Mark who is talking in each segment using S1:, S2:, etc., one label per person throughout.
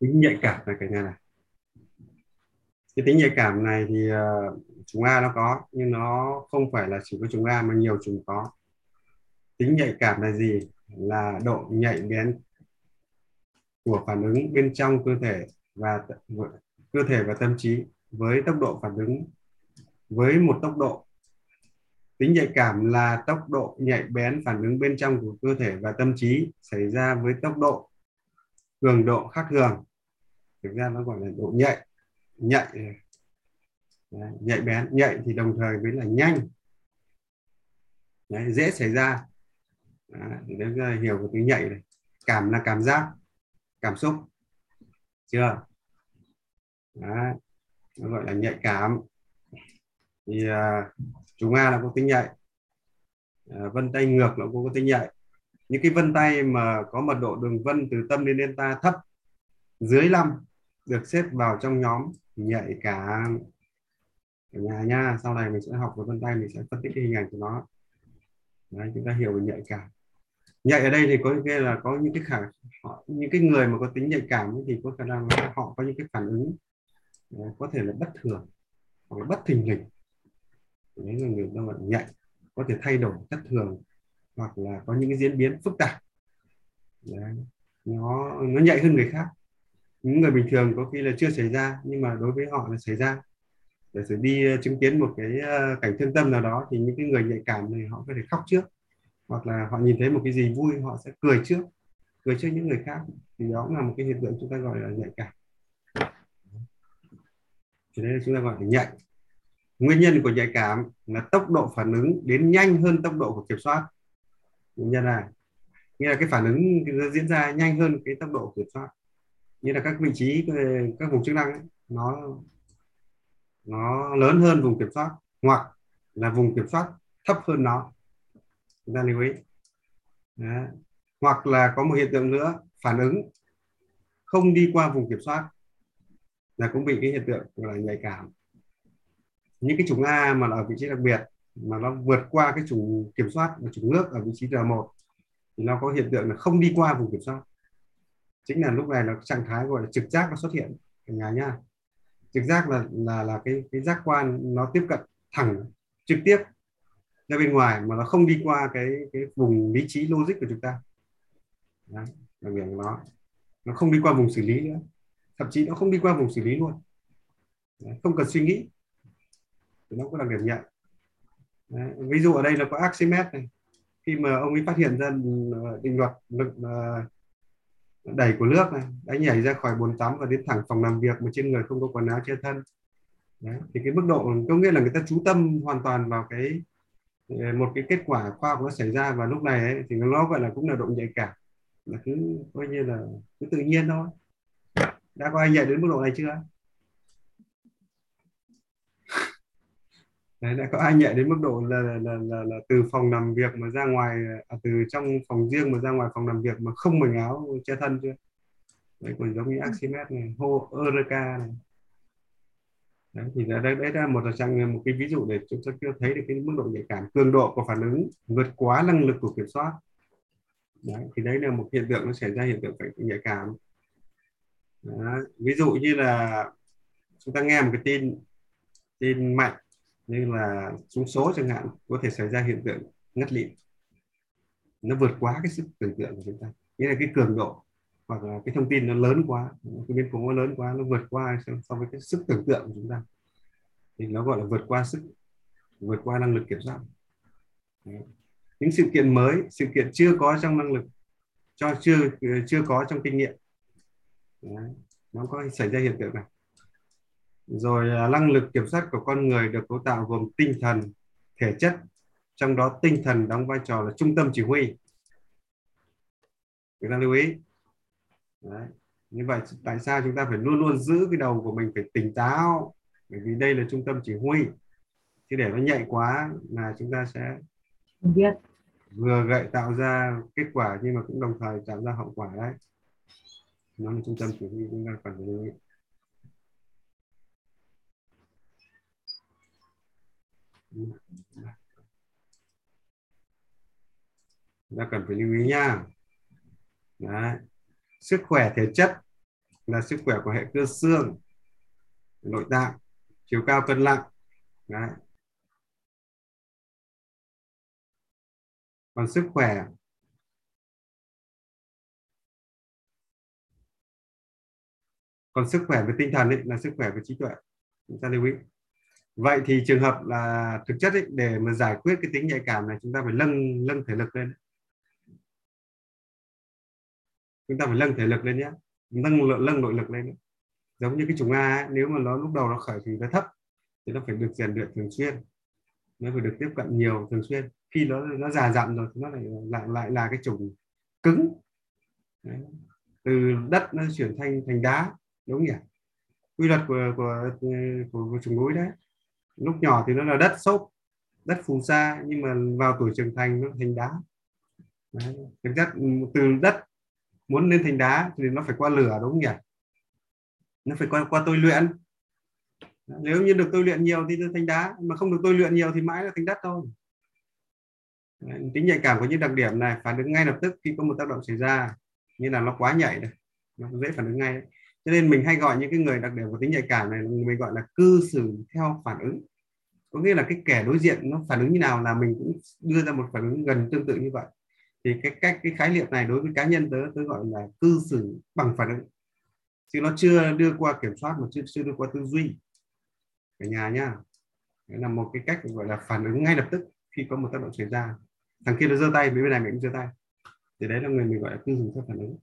S1: tính nhạy cảm này cả nhà này. Cái tính nhạy cảm này thì uh, chúng A nó có nhưng nó không phải là chỉ có chúng A mà nhiều chúng có. Tính nhạy cảm là gì? Là độ nhạy bén của phản ứng bên trong cơ thể và cơ thể và tâm trí với tốc độ phản ứng với một tốc độ. Tính nhạy cảm là tốc độ nhạy bén phản ứng bên trong của cơ thể và tâm trí xảy ra với tốc độ cường độ khác thường thực ra nó gọi là độ nhạy nhạy Đấy, nhạy bén. Nhạy thì đồng thời với là nhanh. Đấy, dễ xảy ra. Đấy, để hiểu cái nhạy này cảm là cảm giác cảm xúc. Chưa? Đấy, nó gọi là nhạy cảm. Thì uh, chúng A là có tính nhạy uh, vân tay ngược nó cũng có tính nhạy. Những cái vân tay mà có mật độ đường vân từ tâm đến delta thấp dưới 5 được xếp vào trong nhóm nhạy cảm ở nhà nha. Sau này mình sẽ học về vân tay mình sẽ phân tích cái hình ảnh của nó. Đấy, chúng ta hiểu về nhạy cảm. Nhạy ở đây thì có nghĩa là có những cái khả họ, những cái người mà có tính nhạy cảm thì có khả năng họ có những cái phản ứng ờ, có thể là bất thường hoặc là bất thình lình. Đấy là người ta gọi nhạy có thể thay đổi thất thường hoặc là có những cái diễn biến phức tạp. Đấy. nó nó nhạy hơn người khác những người bình thường có khi là chưa xảy ra, nhưng mà đối với họ là xảy ra. Để rồi đi ờ, chứng kiến một cái ờ, cảnh thương tâm nào đó thì những cái người nhạy cảm này họ có thể khóc trước. Hoặc là họ nhìn thấy một cái gì vui, họ sẽ cười trước cười trước những người khác. Thì đó cũng là một cái hiện tượng chúng ta gọi là nhạy cảm. Cho nên chúng ta gọi là nhạy. Nguyên nhân của nhạy cảm là tốc độ phản ứng đến nhanh hơn tốc độ của kiểm soát. Nguyên nhân là, nghĩa là cái phản ứng diễn ra nhanh hơn cái tốc độ kiểm soát như là các vị trí ờ, các vùng chức năng ấy, nó nó lớn hơn vùng kiểm soát hoặc là vùng kiểm soát thấp hơn nó. Chúng ta lưu ý. Đấy. hoặc là có một hiện tượng nữa phản ứng không đi qua vùng kiểm soát là cũng bị cái hiện tượng gọi là nhạy cảm. Những cái chủng A mà ở vị trí đặc biệt mà nó vượt qua cái chủng kiểm soát và chủng nước ở vị trí R1 thì nó có hiện tượng là không đi qua vùng kiểm soát chính là lúc này là trạng thái gọi là trực giác nó xuất hiện cả nhà nha trực giác là là là cái cái giác quan nó tiếp cận thẳng trực tiếp ra bên ngoài mà nó không đi qua cái cái vùng lý trí logic của chúng ta. Đấy, đặc biệt nó nó không đi qua vùng xử lý nữa. Thậm chí nó không đi qua vùng xử lý luôn. Đấy, không cần suy nghĩ. Thì nó có đặc điểm nhận. Đấy, ví dụ ở đây là có Archimedes này. Khi mà ông ấy phát hiện ra định luật lực uh, đẩy của nước này đã nhảy ra khỏi bồn tắm và đến thẳng phòng làm việc mà trên người không có quần áo che thân. Đấy. thì cái mức độ có nghĩa là người ta chú tâm hoàn toàn vào cái ờ, một cái kết quả khoa học nó xảy ra và lúc này ấy, thì nó gọi là cũng là độ nhạy cảm. Là cứ coi như là cứ tự nhiên thôi. Đã có ai nhạy đến mức độ này chưa? Đấy, đã có ai nhạy đến mức độ là, là, là, là, là từ phòng làm việc mà ra ngoài à, từ trong phòng riêng mà ra ngoài phòng làm việc mà không mặc áo che thân chưa? Đấy còn giống như Archimedes này hô Eureka này. Đấy thì đấy, đấy là một trong một cái ví dụ để chúng ta thấy được cái mức độ nhạy cảm cường độ của phản ứng vượt quá năng lực của kiểm soát. Đấy, thì đấy là một hiện tượng nó xảy ra hiện tượng phải nhạy cảm. Đấy. ví dụ như là chúng ta nghe một cái tin tin mạnh như là trúng số chẳng hạn, có thể xảy ra hiện tượng ngất lịm. Nó vượt quá cái sức tưởng tượng của chúng ta. Nghĩa là cái cường độ hoặc là cái thông tin nó lớn quá, cái biến cố nó lớn quá, nó vượt qua so với cái sức tưởng tượng của chúng ta. Thì nó gọi là vượt qua sức, vượt qua năng lực kiểm soát. Đấy. những sự kiện mới, sự kiện chưa có trong năng lực, cho chưa chưa có trong kinh nghiệm. Đấy. nó có xảy ra hiện tượng này rồi à, năng lực kiểm soát của con người được cấu tạo gồm tinh thần thể chất trong đó tinh thần đóng vai trò là trung tâm chỉ huy. Chúng ta lưu ý. Đấy. như vậy tại sao chúng ta phải luôn luôn giữ cái đầu của mình phải tỉnh táo? Bởi vì đây là trung tâm chỉ huy. Chứ để nó nhạy quá là chúng ta sẽ
S2: không biết.
S1: vừa gậy tạo ra kết quả nhưng mà cũng đồng thời tạo ra hậu quả đấy. Nó là trung tâm chỉ huy chúng ta cần phải lưu ý chúng ta cần phải lưu ý nha Đấy. sức khỏe thể chất là sức khỏe của hệ cơ xương nội tạng chiều cao cân nặng Đấy. còn sức khỏe còn sức khỏe về tinh thần ấy, là sức khỏe về trí tuệ chúng ta lưu ý vậy thì trường hợp là thực chất ấy, để mà giải quyết cái tính nhạy cảm này chúng ta phải nâng nâng thể lực lên. Chúng ta phải nâng thể lực lên nhé. Nâng nâng nội lực lên giống như cái chủng A ấy, nếu mà nó lúc đầu nó khởi thì nó thấp thì nó phải được rèn luyện thường xuyên. Nó phải được tiếp cận nhiều thường xuyên. Khi nó nó già dặn rồi thì nó lại lại lại là cái chủng cứng. Đấy. từ đất nó chuyển thành thành đá đúng không nhỉ? Quy luật của của của, của chủng núi đấy lúc nhỏ thì nó là đất xốp đất phù sa nhưng mà vào tuổi trưởng thành nó thành đá. Đấy. thực chất ừ, từ đất muốn lên thành đá thì nó phải qua lửa đúng không nhỉ? Nó phải qua qua tôi luyện. Nếu như được tôi luyện nhiều thì nó thành đá mà không được tôi luyện nhiều thì mãi là thành đất thôi. Đấy, tính nhạy cảm có những đặc điểm này phản ứng ngay lập tức khi có một tác động xảy ra như là nó quá nhạy này nó dễ phản ứng ngay cho nên mình hay gọi những cái người đặc điểm của tính nhạy cảm này, mình gọi là cư xử theo phản ứng. Có nghĩa là cái kẻ đối diện nó phản ứng như nào là mình cũng đưa ra một phản ứng gần tương tự như vậy. Thì cái cách, cái khái niệm này đối với cá nhân tớ tớ gọi là cư xử bằng phản ứng. Chứ nó chưa đưa qua kiểm soát mà chưa chưa đưa qua tư duy. Cả nhà nhá, đấy là một cái cách gọi là phản ứng ngay lập tức khi có một tác động xảy ra. Thằng kia nó giơ tay, bên này mình cũng giơ tay. Thì đấy là người mình gọi là cư xử theo phản ứng.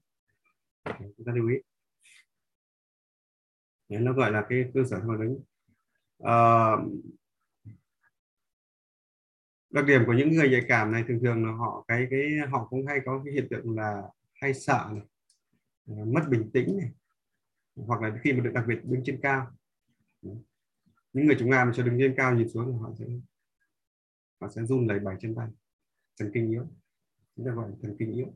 S1: Chúng ta lưu ý nên nó gọi là cái cơ sở phản ứng à, đặc điểm của những người nhạy cảm này thường thường là họ cái cái họ cũng hay có cái hiện tượng là hay sợ này, ờ, mất bình tĩnh này hoặc là khi mà được đặc biệt đứng trên cao. Những người chúng ta mà cho đứng trên cao nhìn xuống thì họ sẽ họ sẽ run lẩy bẩy chân tay. Thần kinh yếu. Chúng ta gọi là thần kinh yếu.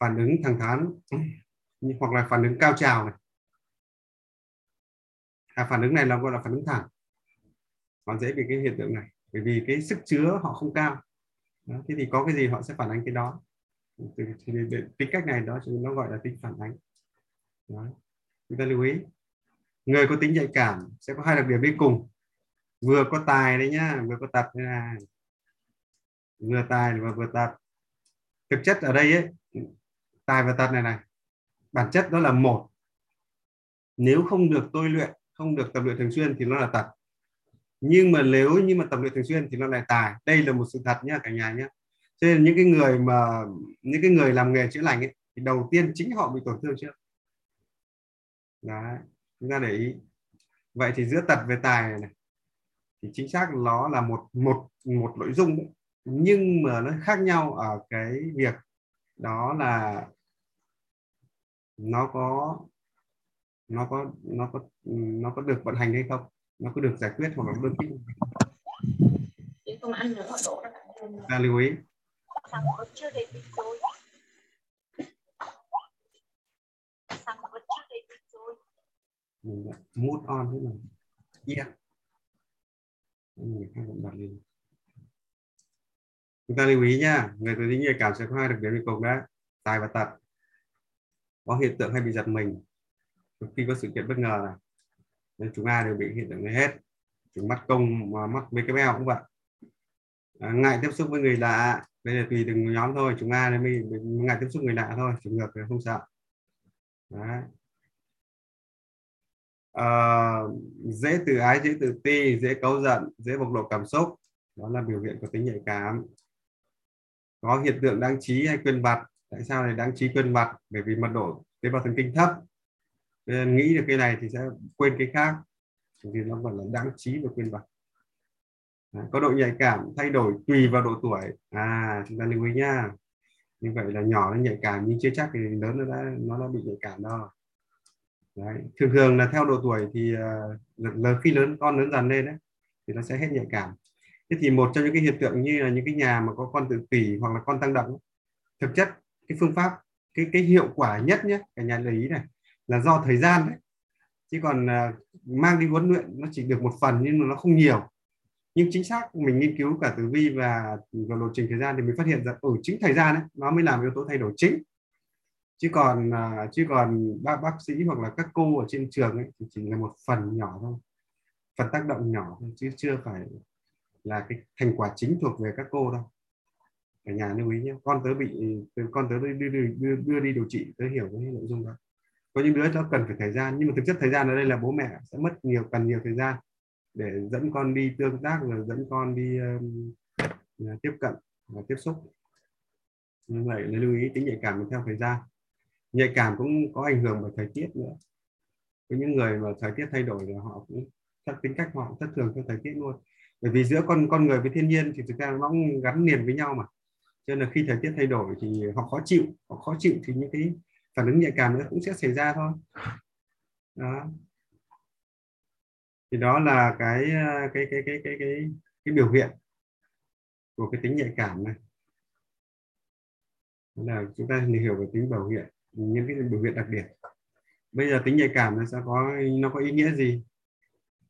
S1: Phản ứng thẳng thắn hoặc là phản ứng cao trào này à, phản ứng này là gọi là phản ứng thẳng. Họ dễ bị cái hiện tượng này bởi vì cái sức chứa họ không cao. Đó, thế thì có cái gì họ sẽ phản ánh cái đó. Thì, thì, thì tính cách này đó nó gọi là tính phản ánh. Đó. chúng ta lưu ý. Người có tính nhạy cảm sẽ có hai đặc điểm đi cùng. Vừa có tài đấy nhá vừa có tật thế này. Vừa tài và vừa tật. Thực chất ở đây ấy tài và tật này này bản chất đó là một. Nếu không được tôi luyện không được tập luyện thường xuyên thì nó là tật. Nhưng mà nếu như mà tập luyện thường xuyên thì nó lại tài. Đây là một sự thật nhá cả nhà nhé cho nên những cái người mà những cái người làm nghề chữa lành ấy, thì đầu tiên chính họ bị tổn thương trước. Đấy chúng ta để ý. Vậy thì giữa tật về tài này, này thì chính xác nó là một một một nội dung nhưng mà nó khác nhau ở cái việc đó là nó có nó có nó có nó có được vận hành hay không? Nó có được giải quyết hoặc là đơn kính ta lưu ý. Mình mút on thế này yeah. Mình hai vẫn bật lên chúng ta lưu ý nha người có tính nhạy cảm sẽ có hai đặc điểm đi cùng đấy tài và tật. Có hiện tượng hay bị giật mình khi có sự kiện bất ngờ này. Nên chúng ta đều bị hiện tượng này hết. Chúng mắt công mà mắt VKL cũng vậy. À, ngại tiếp xúc với người lạ. Đây là tùy từng nhóm thôi. Chúng ta nên mình ngại tiếp xúc người lạ thôi. Chúng ngược thì không sợ. Đấy. À, dễ tự ái dễ tự ti dễ cấu giận dễ bộc lộ cảm xúc. Đó là biểu hiện của tính nhạy cảm. Có hiện tượng đáng trí hay quên mặt tại sao lại đáng trí quên mặt bởi vì mật độ tế bào thần kinh thấp nên nghĩ được cái này thì sẽ quên cái khác thì nó gọi là đáng trí và quên vặt. Có độ nhạy cảm thay đổi tùy vào độ tuổi. À chúng ta lưu ý nha như vậy là nhỏ nó nhạy cảm nhưng chưa chắc thì lớn nó đã nó đã bị nhạy cảm đâu đấy. thường thường là theo độ tuổi thì à, uh, lớn khi lớn con lớn dần lên đấy thì nó sẽ hết nhạy cảm. Thế thì một trong những cái hiện tượng như là những cái nhà mà có con tự kỷ hoặc là con tăng động thực chất cái phương pháp cái cái hiệu quả nhất nhé cả nhà lưu ý này là do thời gian đấy. Chứ còn à, mang đi huấn luyện nó chỉ được một phần nhưng mà nó không nhiều. Nhưng chính xác mình nghiên cứu cả tử vi và và lộ trình thời gian thì mình phát hiện ra ở ừ, chính thời gian ấy, nó mới làm yếu tố thay đổi chính. Chứ còn à, chứ còn bác bác sĩ hoặc là các cô ở trên trường ấy thì chỉ là một phần nhỏ thôi. Phần tác động nhỏ thôi chứ chưa phải là cái thành quả chính thuộc về các cô đâu. Cả nhà lưu ý nhé con tớ bị con tớ đưa, đưa, đưa, đưa đi điều trị tớ hiểu cái nội dung đó có những đứa nó cần phải thời gian nhưng mà thực chất thời gian ở đây là bố mẹ sẽ mất nhiều cần nhiều thời gian để dẫn con đi tương tác rồi dẫn con đi um, tiếp cận và tiếp xúc. Như vậy nên lưu ý tính nhạy cảm theo thời gian. Nhạy cảm cũng có ảnh hưởng bởi thời tiết nữa. Với những người mà thời tiết thay đổi thì họ cũng chắc tính cách họ thất thường theo thời tiết luôn. Bởi vì giữa con con người với thiên nhiên thì thực ra nó cũng gắn liền với nhau mà. Cho nên là khi thời tiết thay đổi thì họ khó chịu họ khó chịu thì những cái phản ứng nhạy cảm nó cũng sẽ xảy ra thôi. Đó. Thì đó là cái cái cái cái cái cái cái biểu hiện của cái tính nhạy cảm này. Đó là chúng ta hiểu về tính biểu hiện những cái biểu hiện đặc biệt. Bây giờ tính nhạy cảm nó sẽ có nó có ý nghĩa gì?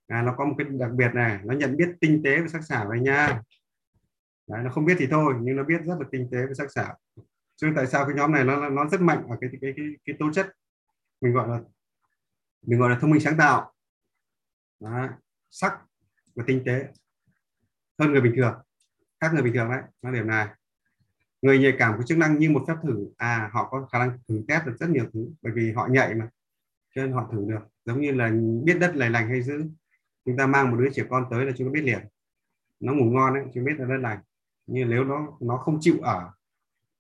S1: À, nó có một cái đặc biệt này nó nhận biết tinh tế và sắc sảo này nha. Đấy, nó không biết thì thôi nhưng nó biết rất là tinh tế và sắc sảo chứ tại sao cái nhóm này nó nó rất mạnh ở cái cái cái cái tố chất mình gọi là mình gọi là thông minh sáng tạo. Đó, sắc và tinh tế. Hơn người bình thường. Khác người bình thường đấy nó điểm này. Người nhạy cảm có chức năng như một phép thử à họ có khả năng thử test được rất nhiều thứ bởi vì họ nhạy mà cho nên họ thử được. Giống như là biết đất lành lành hay dữ chúng ta mang một đứa trẻ con tới là chúng ta biết liền. Nó ngủ ngon đấy chúng biết là đất lành. Nhưng nếu nó nó không chịu ở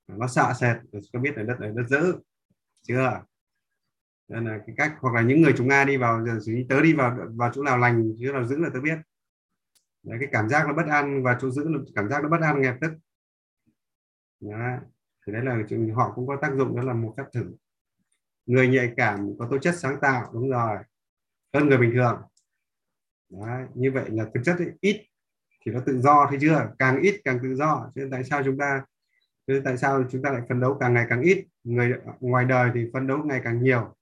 S1: nó sợ sệt thì chúng ta biết là đất này đất dữ chưa? Nên là cái cách hoặc là những người chúng ta đi vào giờ xử tớ đi vào vào chỗ nào lành chứ nào giữ là tớ biết. Đấy, cái cảm giác nó bất an và chỗ giữ là cảm giác nó bất an ngay tức. Đó. thì đấy là họ cũng có tác dụng đó là một phép thử. Người nhạy cảm có tố chất sáng tạo đúng rồi hơn người bình thường. Đấy. như vậy là thực chất ấy, ít thì nó tự do thấy chưa? Càng ít càng tự do nên tại sao chúng ta nên tại sao chúng ta lại phấn đấu càng ngày càng ít người, ngoài đời thì phấn đấu ngày càng nhiều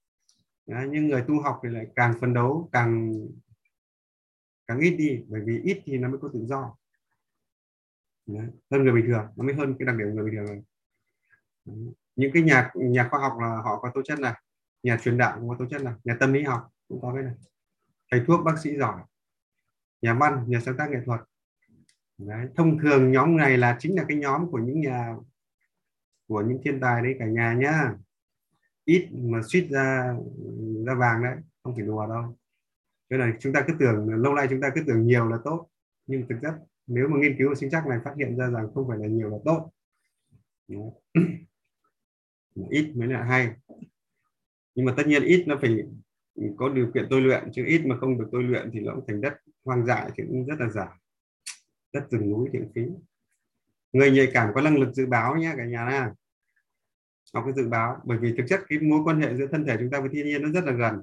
S1: đấy. nhưng người tu học thì lại càng phấn đấu càng càng ít đi, bởi vì ít thì nó mới có tự do Đấy. hơn người bình thường, nó mới hơn cái đặc điểm người bình thường này Đấy. những cái nhà nhà khoa học là họ có tố chất này, nhà truyền đạo cũng có tố chất này, nhà tâm lý học cũng có cái này thầy thuốc bác sĩ giỏi, nhà văn, nhà sáng tác nghệ thuật đấy. thông thường nhóm này là chính là cái nhóm của những nhà của những thiên tài đấy cả nhà nhá. Ít mà suýt ra ra vàng đấy, không phải đùa đâu. Cho này chúng ta cứ tưởng, lâu nay chúng ta cứ tưởng nhiều là tốt. Nhưng thực chất, nếu mà nghiên cứu sinh chắc này, phát hiện ra rằng không phải là nhiều là tốt. Ít mới là hay. Nhưng mà tất nhiên ít nó phải có điều kiện tôi luyện, chứ ít mà không được tôi luyện thì nó cũng thành đất hoang dại, thì cũng rất là giả. Đất rừng núi thì phí người nhạy cảm có năng lực dự báo nhé cả nhà nha học cái dự báo bởi vì thực chất cái mối quan hệ giữa thân thể chúng ta với thiên nhiên nó rất là gần.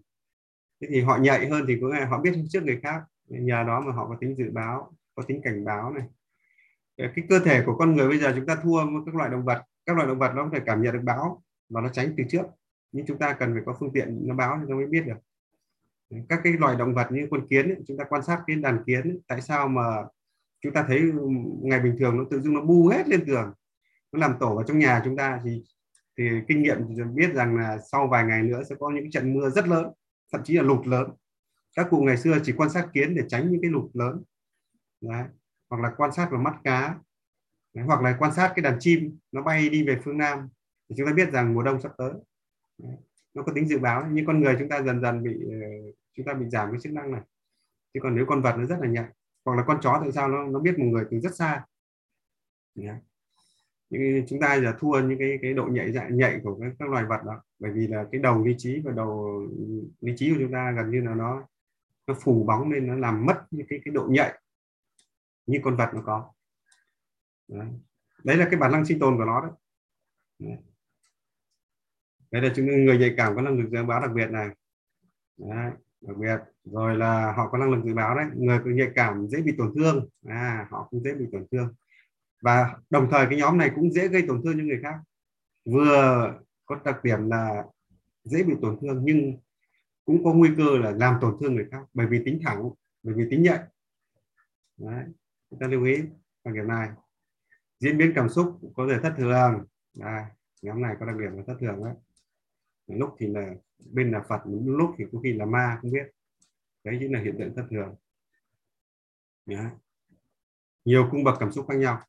S1: Thế thì họ nhạy hơn thì có họ biết trước người khác. Nhờ đó mà họ có tính dự báo có tính cảnh báo này. Cái cơ thể của con người bây giờ chúng ta thua với các loại động vật các loại động vật nó có thể cảm nhận được báo và nó tránh từ trước. Nhưng chúng ta cần phải có phương tiện nó báo thì nó mới biết được. Các cái loài động vật như con kiến ấy, chúng ta quan sát cái đàn kiến ấy, tại sao mà chúng ta thấy ngày bình thường nó tự dưng nó bu hết lên tường, nó làm tổ vào trong nhà chúng ta thì thì kinh nghiệm thì biết rằng là sau vài ngày nữa sẽ có những trận mưa rất lớn, thậm chí là lụt lớn các cụ ngày xưa chỉ quan sát kiến để tránh những cái lụt lớn Đấy. hoặc là quan sát vào mắt cá Đấy. hoặc là quan sát cái đàn chim nó bay đi về phương nam thì chúng ta biết rằng mùa đông sắp tới Đấy. nó có tính dự báo nhưng con người chúng ta dần dần bị ờ, chúng ta bị giảm cái chức năng này chứ còn nếu con vật nó rất là nhạy hoặc là con chó tại sao nó nó biết một người từ rất xa. Đấy. Chúng ta giờ thua những cái cái độ nhạy dạ, nhạy của các, các loài vật đó. Bởi vì là cái đầu lý trí và đầu lý trí của chúng ta gần như là nó nó phủ bóng nên nó làm mất những cái cái độ nhạy như con vật nó có. Đấy, đấy là cái bản năng sinh tồn của nó đấy, đấy. đấy là chúng người nhạy cảm có năng lực dự báo đặc biệt này. Đấy, đặc biệt. Rồi là họ có năng lực dự báo đấy. Người nhạy cảm dễ bị tổn thương. À họ cũng dễ bị tổn thương. Và đồng thời cái nhóm này cũng dễ gây tổn thương cho người khác. Vừa có đặc điểm là dễ bị tổn thương nhưng cũng có nguy cơ là làm tổn thương người khác bởi vì tính thẳng bởi vì tính nhạy. Đấy. chúng ta lưu ý đặc điểm này. Diễn biến cảm xúc có thể thất thường. À, nhóm này có đặc điểm là thất thường đấy lúc thì là bên là Phật lúc thì có khi là ma không biết. Đấy chính là hiện tượng thất thường. Đấy. nhiều cung bậc cảm xúc khác nhau.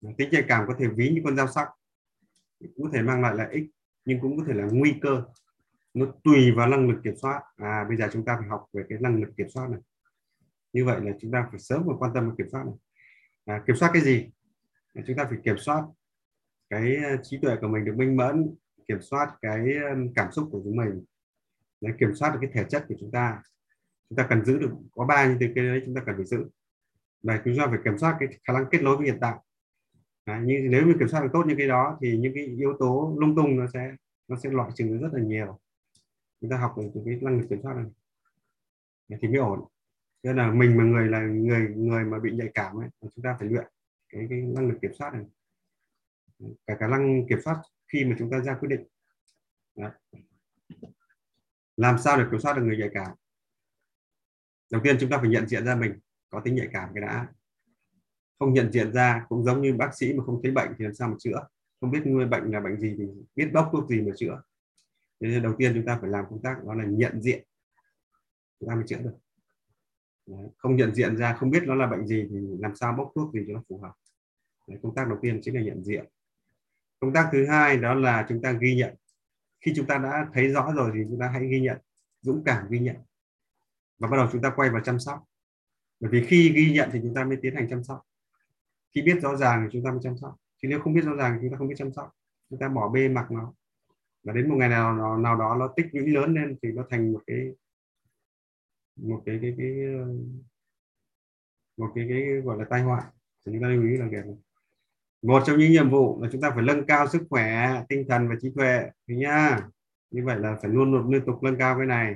S1: Tính nhạy cảm có thể ví như con dao sắc có thể mang lại lợi ích nhưng cũng có thể là nguy cơ. Nó tùy vào năng lực kiểm soát. À bây giờ chúng ta phải học về cái năng lực kiểm soát này. Như vậy là chúng ta phải sớm và quan tâm đến kiểm soát này. À, kiểm soát cái gì? Chúng ta phải kiểm soát cái à, trí tuệ của mình được minh mẫn kiểm soát cái cảm xúc của chúng mình. Để kiểm soát được cái thể chất của chúng ta. Chúng ta cần giữ được có ba như thế cái đấy chúng ta cần phải giữ. Là chúng ta phải kiểm soát cái khả năng kết nối với hiện tại. À, nhưng nếu như kiểm soát được tốt những cái đó thì những cái yếu tố lung tung nó sẽ nó sẽ loại trừ rất là nhiều. Chúng ta học được cái năng lực kiểm soát này. Thì mới ổn. Nên là mình mà người là người người mà bị nhạy cảm ấy chúng ta phải luyện cái, cái năng lực kiểm soát này cả khả năng kiểm soát khi mà chúng ta ra quyết định. Đấy. làm sao để kiểm soát được người nhạy cảm? Đầu tiên chúng ta phải nhận diện ra mình có tính nhạy cảm cái đã. Không nhận diện ra cũng giống như bác sĩ mà không thấy bệnh thì làm sao mà chữa? Không biết người bệnh là bệnh gì thì biết bốc thuốc gì mà chữa. Nên đầu tiên chúng ta phải làm công tác đó là nhận diện. Chúng ta mới chữa được. Đấy. không nhận diện ra, không biết nó là bệnh gì thì làm sao bốc thuốc gì cho nó phù hợp. Đấy. công tác đầu tiên chính là nhận diện công tác thứ hai đó là chúng ta ghi nhận. Khi chúng ta đã thấy rõ rồi thì chúng ta hãy ghi nhận dũng cảm ghi nhận. Và bắt đầu chúng ta quay vào chăm sóc. Bởi vì khi ghi nhận thì chúng ta mới tiến hành chăm sóc. Khi biết rõ ràng thì chúng ta mới chăm sóc. Chứ nếu không biết rõ ràng thì chúng ta không biết chăm sóc. Chúng ta bỏ bê mặc nó. Và đến một ngày nào nào, nào đó nó tích lũy lớn lên thì nó thành một cái một cái cái cái một cái cái, cái gọi là tai họa. Thì chúng ta lưu ý là cái một trong những nhiệm vụ là chúng ta phải nâng cao sức khỏe tinh thần và trí tuệ. Thế nhá. Như vậy là phải luôn luôn liên tục nâng cao cái này.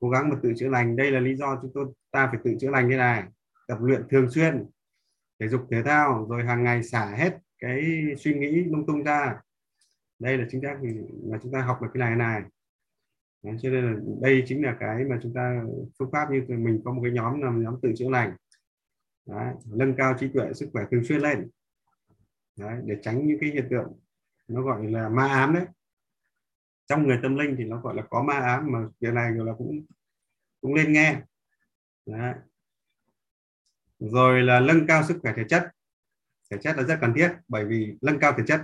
S1: Cố gắng mà tự chữa lành. Đây là lý do chúng tôi ta phải tự chữa lành thế này. Tập luyện thường xuyên thể dục thể thao rồi hàng ngày xả hết cái suy nghĩ lung tung ra. Đây là chính xác mà chúng ta học được cái này này. Đấy, cho nên là đây chính là cái mà chúng ta phương pháp như mình có một cái nhóm là nhóm tự chữa lành. Đấy, nâng cao trí tuệ sức khỏe thường xuyên lên đấy, để tránh những cái hiện tượng nó gọi là ma ám đấy. Trong người tâm linh thì nó gọi là có ma ám mà việc này gọi là cũng cũng nên nghe. Đấy. rồi là nâng cao sức khỏe thể chất. Thể chất là rất cần thiết bởi vì nâng cao thể chất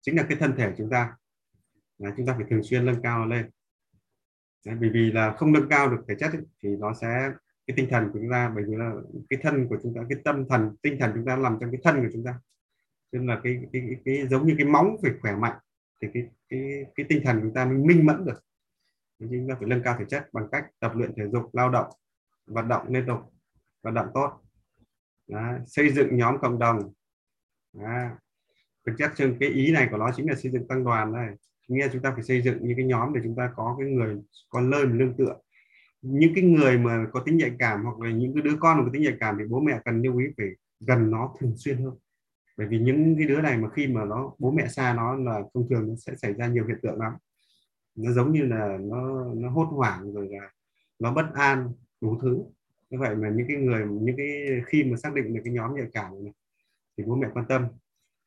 S1: chính là cái thân thể chúng ta. Là chúng ta phải thường xuyên nâng cao lên. Đấy, bởi vì là không nâng cao được thể chất ấy, thì nó sẽ cái tinh thần của chúng ta bởi vì là cái thân của chúng ta cái tâm thần tinh thần chúng ta nằm trong cái thân của chúng ta nên là cái, cái, cái, cái giống như cái móng phải khỏe mạnh thì cái cái cái tinh thần chúng ta mới minh mẫn được. Chúng ta phải nâng cao thể chất bằng cách tập luyện thể dục lao động vận động liên tục vận động tốt. Đó. xây dựng nhóm cộng đồng. Đó. thực chất trên cái ý này của nó chính là xây dựng tăng đoàn này nghĩa chúng ta phải xây dựng những cái nhóm để chúng ta có cái người con lơi mình nương tựa. Những cái người mà có tính nhạy cảm hoặc là những cái đứa con mà có tính nhạy cảm thì bố mẹ cần lưu ý phải gần nó thường xuyên hơn bởi vì những cái đứa này mà khi mà nó bố mẹ xa nó là thông thường nó sẽ xảy ra nhiều hiện tượng lắm. Nó giống như là nó nó hốt hoảng rồi là nó bất an đủ thứ. Như vậy mà những cái người những cái khi mà xác định được cái nhóm nhạy cảm này thì bố mẹ quan tâm.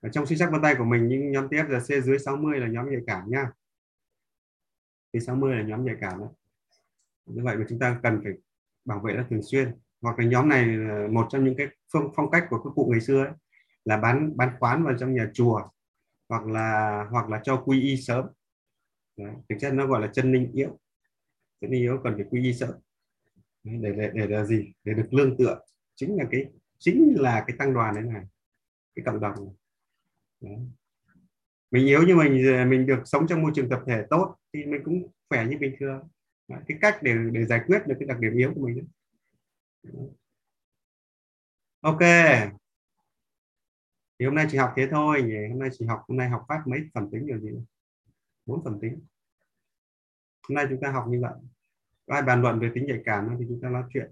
S1: Ở trong suy sắc vân tay của mình những nhóm TFRC dưới 60 là nhóm nhạy cảm nha. Thì 60 là nhóm nhạy cảm đấy như vậy mà chúng ta cần phải bảo vệ nó thường xuyên. Hoặc là nhóm này là một trong những cái phong, phong cách của các cụ ngày xưa ấy, là bán bán khoán vào trong nhà chùa hoặc là hoặc là cho quy y sớm. Đấy, thực chất nó gọi là chân linh yếu. Chân linh yếu cần phải quy y sớm. Để, để để là gì? Để được lương tựa chính là cái chính là cái tăng đoàn đấy này cái cộng đồng này. Đấy. mình yếu như mình mình được sống trong môi trường tập thể tốt thì mình cũng khỏe như bình thường. Đấy, cái cách để để giải quyết được cái đặc điểm yếu của mình đấy. ok thì hôm nay chỉ học thế thôi nhỉ. Hôm nay chỉ học, hôm nay học phát mấy phần tính điều gì? Bốn phần tính hôm nay chúng ta học như vậy. Ai bàn luận về tính nhạy cảm thì chúng ta nói chuyện.